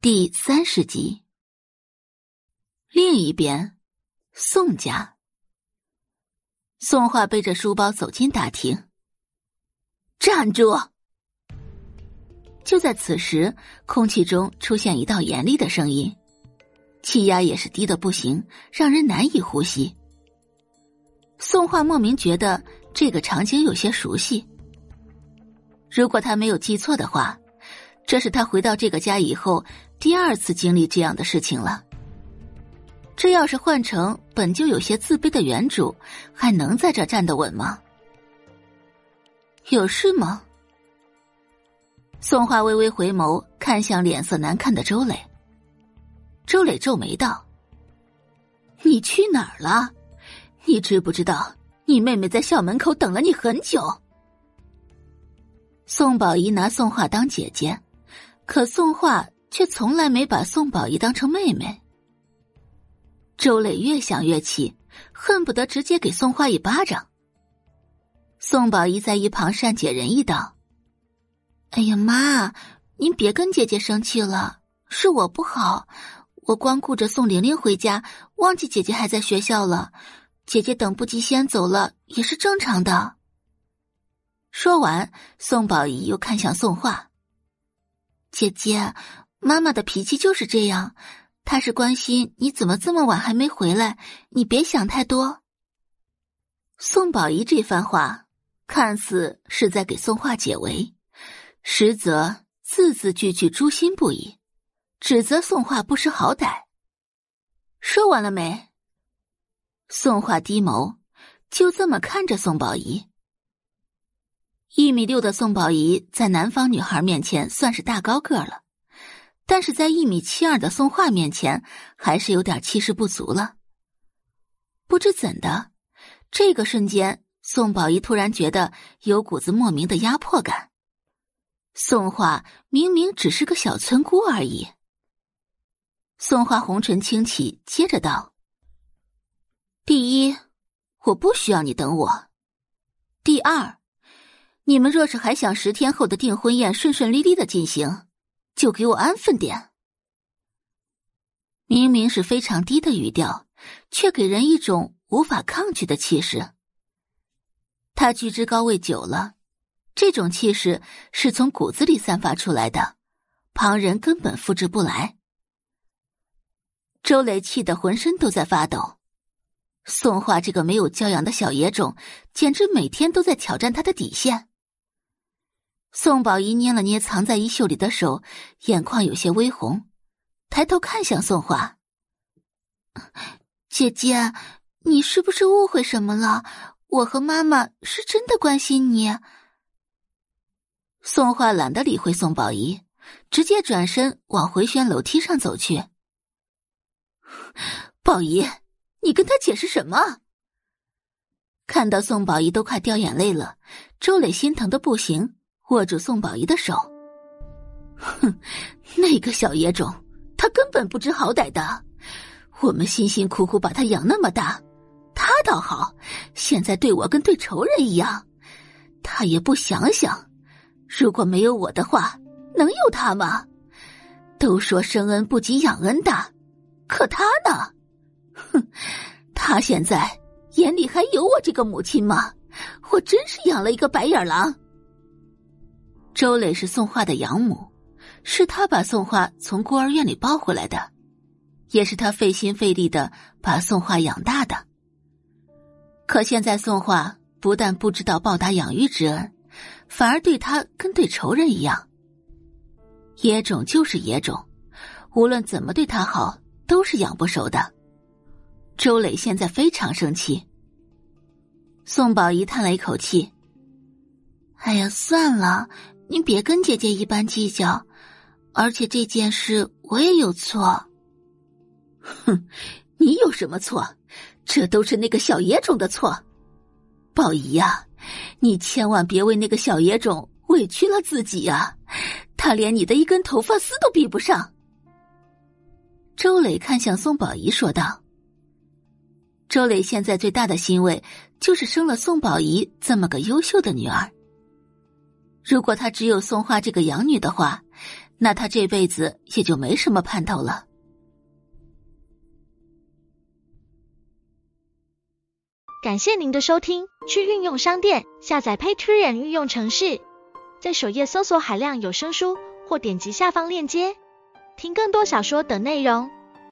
第三十集。另一边，宋家，宋画背着书包走进大厅。站住！就在此时，空气中出现一道严厉的声音，气压也是低的不行，让人难以呼吸。宋画莫名觉得这个场景有些熟悉。如果他没有记错的话。这是他回到这个家以后第二次经历这样的事情了。这要是换成本就有些自卑的原主，还能在这站得稳吗？有事吗？宋画微微回眸，看向脸色难看的周磊。周磊皱眉道：“你去哪儿了？你知不知道你妹妹在校门口等了你很久？”宋宝仪拿宋画当姐姐。可宋画却从来没把宋宝仪当成妹妹。周磊越想越气，恨不得直接给宋画一巴掌。宋宝仪在一旁善解人意道：“哎呀妈，您别跟姐姐生气了，是我不好，我光顾着送玲玲回家，忘记姐姐还在学校了。姐姐等不及先走了，也是正常的。”说完，宋宝仪又看向宋画。姐姐，妈妈的脾气就是这样，她是关心你怎么这么晚还没回来，你别想太多。宋宝仪这番话看似是在给宋画解围，实则字字句句诛心不已，指责宋画不识好歹。说完了没？宋画低眸，就这么看着宋宝仪。一米六的宋宝仪在南方女孩面前算是大高个了，但是在一米七二的宋画面前，还是有点气势不足了。不知怎的，这个瞬间，宋宝仪突然觉得有股子莫名的压迫感。宋画明明只是个小村姑而已。宋画红唇轻启，接着道：“第一，我不需要你等我；第二。”你们若是还想十天后的订婚宴顺顺利利的进行，就给我安分点。明明是非常低的语调，却给人一种无法抗拒的气势。他居之高位久了，这种气势是从骨子里散发出来的，旁人根本复制不来。周磊气得浑身都在发抖。宋画这个没有教养的小野种，简直每天都在挑战他的底线。宋宝仪捏了捏藏在衣袖里的手，眼眶有些微红，抬头看向宋画：“姐姐，你是不是误会什么了？我和妈妈是真的关心你。”宋画懒得理会宋宝仪，直接转身往回旋楼梯上走去。宝仪，你跟他解释什么？看到宋宝仪都快掉眼泪了，周磊心疼的不行。握住宋宝仪的手，哼，那个小野种，他根本不知好歹的。我们辛辛苦苦把他养那么大，他倒好，现在对我跟对仇人一样。他也不想想，如果没有我的话，能有他吗？都说生恩不及养恩大，可他呢？哼，他现在眼里还有我这个母亲吗？我真是养了一个白眼狼。周磊是宋画的养母，是他把宋画从孤儿院里抱回来的，也是他费心费力的把宋画养大的。可现在宋画不但不知道报答养育之恩，反而对他跟对仇人一样。野种就是野种，无论怎么对他好，都是养不熟的。周磊现在非常生气。宋宝仪叹了一口气：“哎呀，算了。”您别跟姐姐一般计较，而且这件事我也有错。哼，你有什么错？这都是那个小野种的错。宝仪呀，你千万别为那个小野种委屈了自己呀！他连你的一根头发丝都比不上。周磊看向宋宝仪说道：“周磊现在最大的欣慰就是生了宋宝仪这么个优秀的女儿。”如果他只有松花这个养女的话，那他这辈子也就没什么盼头了。感谢您的收听，去运用商店下载 Patreon 运用城市，在首页搜索海量有声书，或点击下方链接听更多小说等内容。